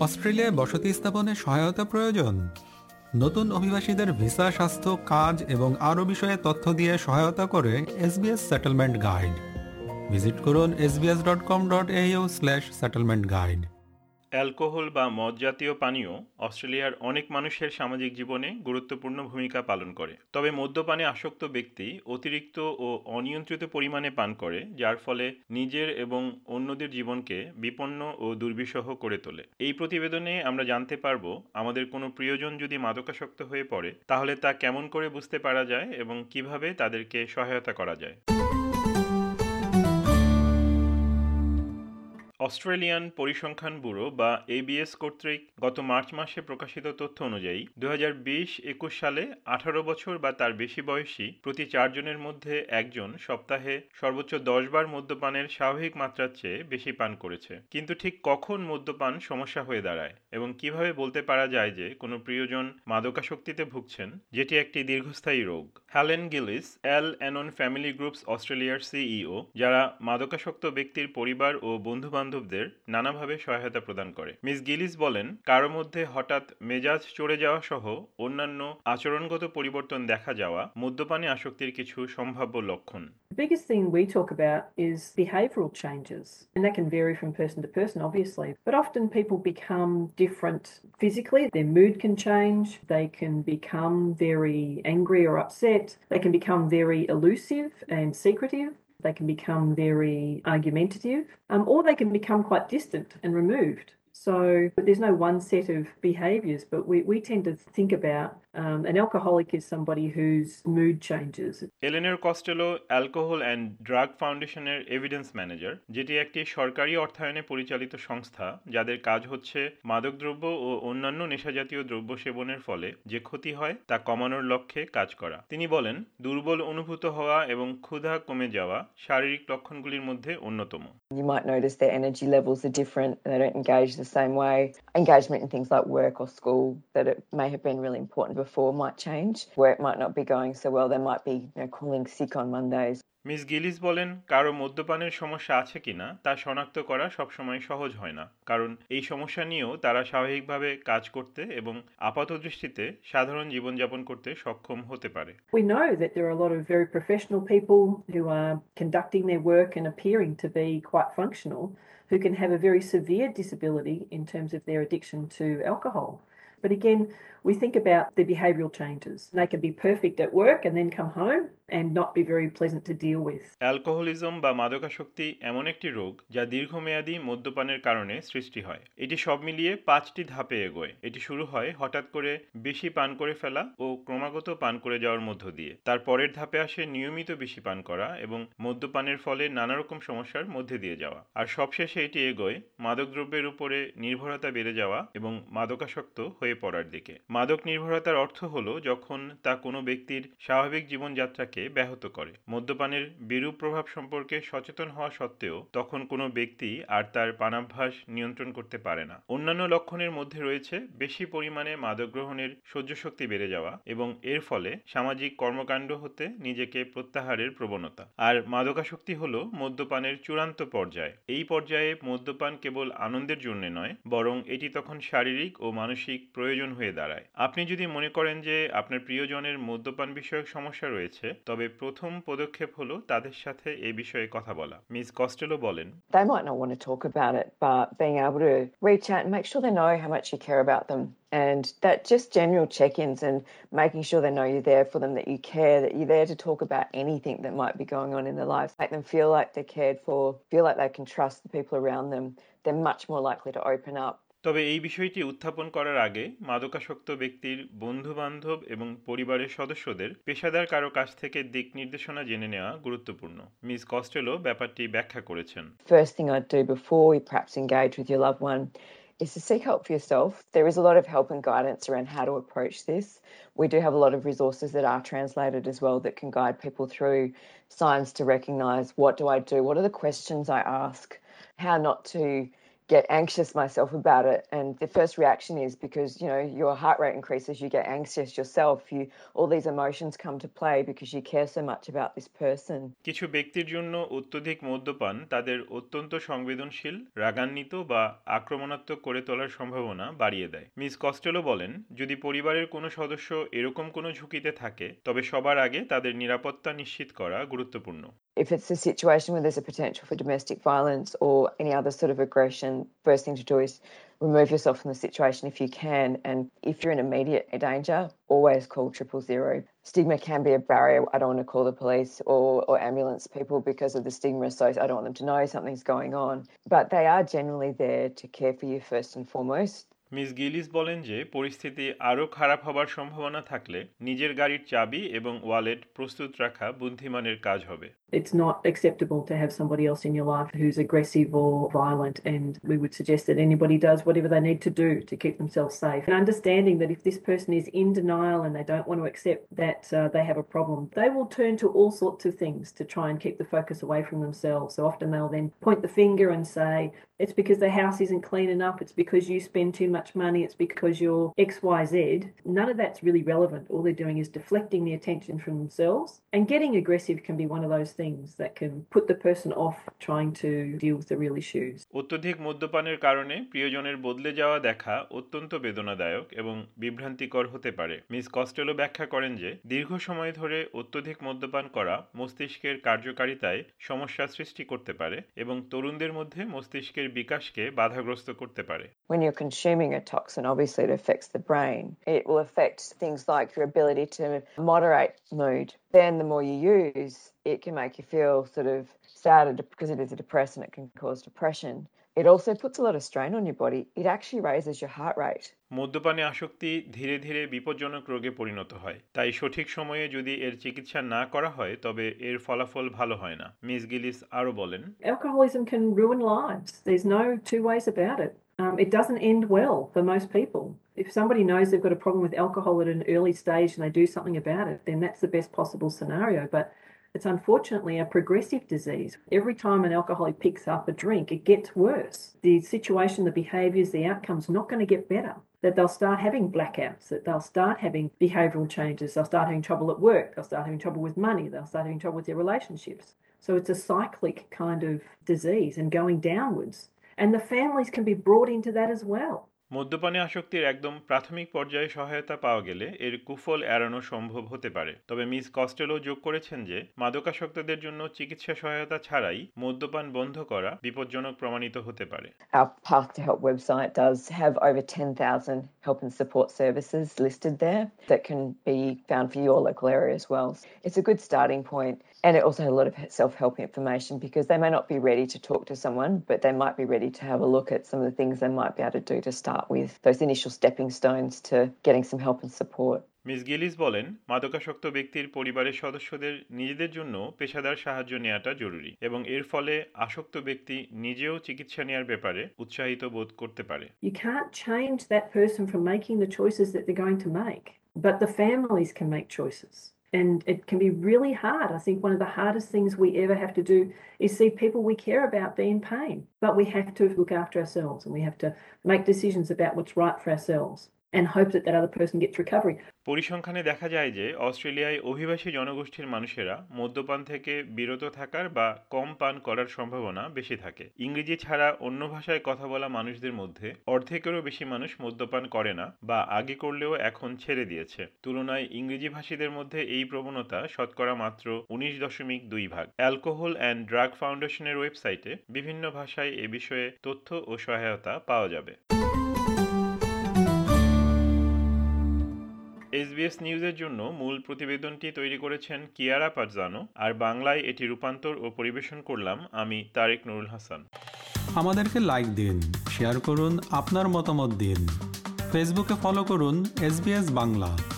অস্ট্রেলিয়ায় বসতি স্থাপনে সহায়তা প্রয়োজন। নতুন অভিবাসীদের ভিসা, স্বাস্থ্য, কাজ এবং আরও বিষয়ে তথ্য দিয়ে সহায়তা করে এসবিএস সেটেলমেন্ট গাইড ভিজিট করুন SBS dot com dot A slash settlement guide alcohol বা মদ জাতীয় পানীয় অস্ট্রেলিয়ার অনেক মানুষের সামাজিক জীবনে গুরুত্বপূর্ণ ভূমিকা পালন করে। তবে মদ্যপানে আসক্ত ব্যক্তি অতিরিক্ত ও অনিয়ন্ত্রিত পরিমাণে পান করে, যার ফলে নিজের এবং অন্যদের জীবনকে বিপন্ন ও দুর্বিষহ করে তোলে। এই প্রতিবেদনে আমরা জানতে পারব, আমাদের কোনো প্রিয়জন যদি মাদকাসক্ত হয়ে পড়ে, তাহলে তা কেমন করে বুঝতে পারা যায় এবং কীভাবে তাদেরকে সহায়তা করা যায়? অস্ট্রেলিয়ান পরিসংখ্যান ব্যুরো বা এবিএস কর্তৃক গত মার্চ মাসে প্রকাশিত তথ্য অনুযায়ী দু হাজার সালে আঠারো বছর বা তার বেশি বয়সী প্রতি চারজনের মধ্যে একজন সপ্তাহে সর্বোচ্চ দশ বার মদ্যপানের স্বাভাবিক মাত্রার চেয়ে বেশি পান করেছে। কিন্তু ঠিক কখন মদ্যপান সমস্যা হয়ে দাঁড়ায় এবং কীভাবে বলতে পারা যায় যে কোনো প্রিয়জন মাদকাসক্তিতে ভুগছেন, যেটি একটি দীর্ঘস্থায়ী রোগ? Helen Gillies, Al Anon family groups অস্ট্রেলিয়ার সিইও যারা মাদকাসক্ত ব্যক্তির পরিবার ও বন্ধু বান্ধবদের নানাভাবে সহায়তা প্রদান করে মিস গিলিস বলেন কারও মধ্যে হঠাৎ মেজাজ চড়ে যাওয়া সহ অন্যান্য আচরণগত পরিবর্তন দেখা যাওয়া মদ্যপানে আসক্তির কিছু সম্ভাব্য লক্ষণ The biggest thing we talk about is behavioural changes, and that can vary from person to person, obviously. But often people become different physically. Their mood can change. They can become very angry or upset. They can become very elusive and secretive. They can become very argumentative, um, or they can become quite distant and removed. So there's no one set of behaviours, but we, we tend to think about um, an alcoholic is somebody whose mood changes. এলেনের Costello alcohol and drug ফাউন্ডেশনের evidence manager যেটি একটি সরকারি অর্থায়নে পরিচালিত সংস্থা যাদের কাজ হচ্ছে মাদকদ্রব্য ও অন্যান্য নেশাজাতীয় দ্রব্য সেবনের ফলে যে ক্ষতি হয় তা কমানোর লক্ষ্যে কাজ করা তিনি বলেন দুর্বল অনুভূত হওয়া এবং ক্ষুধা কমে যাওয়া শারীরিক লক্ষণগুলির মধ্যে অন্যতম You might notice their energy levels are different. They don't engage the same way. Engagement in things like work or school that it may have been really important before might change. Work might not be going so well. They might be you know, calling sick on Mondays. Miss Gillies বলেন কারও মদ্যপানের সমস্যা আছে কিনা তা শনাক্ত করা সবসময় সহজ হয় না কারণ এই সমস্যা নিয়েও তারা স্বাভাবিকভাবে কাজ করতে এবং আপাত দৃষ্টিতে সাধারণ জীবনযাপন করতে সক্ষম হতে পারে We know that there are a lot of very professional people who are conducting their work and appearing to be quite functional who can have a very severe disability in terms of their addiction to alcohol. But again, we think about the behavioural changes. They can be perfect at work and then come home and not be very pleasant to deal with. Alcoholism বা মাদকাসক্তি এমন একটি রোগ যা দীর্ঘমেয়াদী মদ্যপানের কারণে সৃষ্টি হয়। এটি সব মিলিয়ে পাঁচটি ধাপে এগোয়। এটি শুরু হয় হঠাৎ করে বেশি পান করে ফেলা ও ক্রমাগত পান করে যাওয়ার মধ্য দিয়ে। তার পরের ধাপে আসে নিয়মিত বেশি পান করা এবং মদ্যপানের ফলে নানা রকম সমস্যার মধ্যে দিয়ে যাওয়া। আর সবশেষে এটি এগোয় মাদকদ্রব্যের উপরে নির্ভরতা বেড়ে যাওয়া এবং মাদকাসক্ত হয়ে পড়ার দিকে। মাদক নির্ভরতার অর্থ হলো যখন তা কোনো ব্যক্তির স্বাভাবিক জীবনযাত্রাকে ব্যাহত করে। মদ্যপানের বিরূপ প্রভাব সম্পর্কে সচেতন হওয়া সত্ত্বেও তখন কোনো ব্যক্তি আর তার পানাভ্যাস নিয়ন্ত্রণ করতে পারে না। অন্যান্য লক্ষণের মধ্যে রয়েছে বেশি পরিমাণে মাদক গ্রহণের সহ্য শক্তি বেড়ে যাওয়া এবং এর ফলে সামাজিক কর্মকাণ্ড হতে নিজেকে প্রত্যাহারের প্রবণতা। আর মাদকাসক্তি হলো মদ্যপানের চূড়ান্ত পর্যায়। এই পর্যায়ে মদ্যপান কেবল আনন্দের জন্য নয়, বরং এটি তখন শারীরিক ও মানসিক প্রয়োজন হয়ে দাঁড়ায়। আপনি যদি মনে করেন যে আপনার প্রিয়জনের মদ্যপান বিষয়ক সমস্যা রয়েছে তবে প্রথম পদক্ষেপ হলো তাদের সাথে এ বিষয়ে কথা বলা মিস কস্টেলো বলেন They might not want to talk about it, but being able to reach out and make sure they know how much you care about them. And that just general check ins and making sure they know you're there for them, that you care, that you're there to talk about anything that might be going on in their lives. Make them feel like they're cared for, feel like they can trust the people around them. They're much more likely to open up. তবে এই বিষয়টি উত্থাপন করার আগে মাদকাসক্ত ব্যক্তির বন্ধু বান্ধব এবং পরিবারের সদস্যদের পেশাদার কারও কাছ থেকে দিক নির্দেশনা জেনে নেওয়া গুরুত্বপূর্ণ মিস কস্টেলো ব্যাপারটি ব্যাখ্যা করেছেন First thing I'd do before you perhaps engage with your loved one is to seek help for yourself. There is a lot of help and guidance around how to approach this. We do have a lot of resources that are translated as well that can guide people through signs to recognize what do I do? What are the questions I ask? How not to get anxious myself about it. And the first reaction is because, you know, your heart rate increases, you get anxious yourself, you all these emotions come to play because you care so much about this person. কিছু ব্যক্তির জন্য অত্যধিক মদ্যপান তাদের অত্যন্ত সংবেদনশীল রাগান্বিত বা আক্রমণাত্মক করে তোলার সম্ভাবনা বাড়িয়ে দেয় মিস কস্টেলো বলেন যদি পরিবারের কোনো সদস্য এরকম কোনো ঝুঁকিতে থাকে তবে সবার আগে তাদের নিরাপত্তা নিশ্চিত করা গুরুত্বপূর্ণ If it's a situation where there's a potential for domestic violence or any other sort of aggression, first thing to do is remove yourself from the situation if you can. And if you're in immediate danger, always call triple zero. Stigma can be a barrier. I don't want to call the police or, or ambulance people because of the stigma. So I don't want them to know something's going on. But they are generally there to care for you first and foremost. Miss Gillies বলেন যে পরিস্থিতি আরও খারাপ হবার সম্ভাবনা থাকলে নিজের গাড়ির চাবি এবং ওয়ালেট প্রস্তুত রাখা বুদ্ধিমানের কাজ হবে It's not acceptable to have somebody else in your life who's aggressive or violent, and we would suggest that anybody does whatever they need to do to keep themselves safe. And understanding that if this person is in denial and they don't want to accept that uh, they have a problem, they will turn to all sorts of things to try and keep the focus away from themselves. So often they'll then point the finger and say, it's because the house isn't clean enough, it's because you spend too much money, it's because you're XYZ. None of that's really relevant. All they're doing is deflecting the attention from themselves. And getting aggressive can be one of those things that can put the person off trying to deal with the real issues. অত্যধিক মদ্যপানের কারণে প্রিয়জনের বদলে যাওয়া দেখা অত্যন্ত বেদনাদায়ক এবং বিভ্রান্তিকর হতে পারে মিস কস্টেলো ব্যাখ্যা করেন যে দীর্ঘ সময় ধরে অত্যধিক মদ্যপান করা মস্তিষ্কের কার্যকারিতায় সমস্যা সৃষ্টি করতে পারে এবং তরুণদের মধ্যে মস্তিষ্কের বিকাশকে বাধাগ্রস্ত করতে পারে When you're consuming a toxin, obviously it affects the brain. It will affect things like your ability to moderate mood. Then the more you use, it can make you feel sort of sad because it is a depressant, it can cause depression. It also puts a lot of strain on your body. It actually raises your heart rate. মদ্যপানে আসক্তি ধীরে ধীরে বিপজ্জনক রোগে পরিণত হয় তাই সঠিক সময়ে যদি এর চিকিৎসা না করা হয় তবে এর ফলাফল ভালো হয় না মিস গিলিস আরও বলেন Alcoholism can ruin lives. There's no two ways about it. Um, it doesn't end well for most people. If somebody knows they've got a problem with alcohol at an early stage and they do something about it, then that's the best possible scenario. But it's unfortunately a progressive disease. Every time an alcoholic picks up a drink, it gets worse. The situation, the behaviours, the outcome's not going to get better. That they'll start having blackouts, that they'll start having behavioural changes, they'll start having trouble at work, they'll start having trouble with money, they'll start having trouble with their relationships. So it's a cyclic kind of disease and going downwards. And the families can be brought into that as well. মদ্যপানে আসক্তির একদম প্রাথমিক পর্যায়ে সহায়তা পাওয়া গেলে এর কুফল এড়ানো সম্ভব হতে পারে তবে মিস কস্টেলো যোগ করেছেন যে মাদকাসক্তদের জন্য চিকিৎসা সহায়তা ছাড়াই মদ্যপান বন্ধ করা বিপজ্জনক প্রমাণিত হতে পারে Our Path to Help website does have over 10,000 help and support services listed there that can be found for your local area as well. It's a good starting point. And it also has a lot of self help information because they may not be ready to talk to someone, but they might be ready to have a look at some of the things they might be able to do to start with those initial stepping stones to getting some help and support. Miss Gillies বলেন মাদকাসক্ত ব্যক্তির পরিবারের সদস্যদের নিজেদের জন্য পেশাদার সাহায্য নেওয়াটা জরুরি এবং এর ফলে আসক্ত ব্যক্তি নিজেও চিকিৎসা নেওয়ার ব্যাপারে উৎসাহিত বোধ করতে পারে You can't change that person from making the choices that they're going to make, but the families can make choices. And it can be really hard. I think one of the hardest things we ever have to do is see people we care about be in pain. But we have to look after ourselves and we have to make decisions about what's right for ourselves পরিসংখ্যানে দেখা যায় যে অস্ট্রেলিয়ায় অভিবাসী জনগোষ্ঠীর মানুষেরা মদ্যপান থেকে বিরত থাকার বা কম পান করার সম্ভাবনা বেশি থাকে। ইংরেজি ছাড়া অন্য ভাষায় কথা বলা মানুষদের মধ্যে অর্ধেকেরও বেশি মানুষ মদ্যপান করে না বা আগে করলেও এখন ছেড়ে দিয়েছে। তুলনায় ইংরেজি ভাষীদের মধ্যে এই প্রবণতা শতকরা মাত্র উনিশ দশমিক দুই ভাগ। অ্যালকোহল অ্যান্ড ড্রাগ ফাউন্ডেশনের ওয়েবসাইটে বিভিন্ন ভাষায় এ বিষয়ে তথ্য ও সহায়তা পাওয়া যাবে। এসবিএস নিউজের জন্য মূল প্রতিবেদনটি তৈরি করেছেন কিয়ারা পারজানো আর বাংলায় এটি রূপান্তর ও পরিবেশন করলাম আমি তারেক নুরুল হাসান। আমাদেরকে লাইক দিন শেয়ার করুন, আপনার মতামত দিন। ফেসবুকে ফলো করুন এস বাংলা।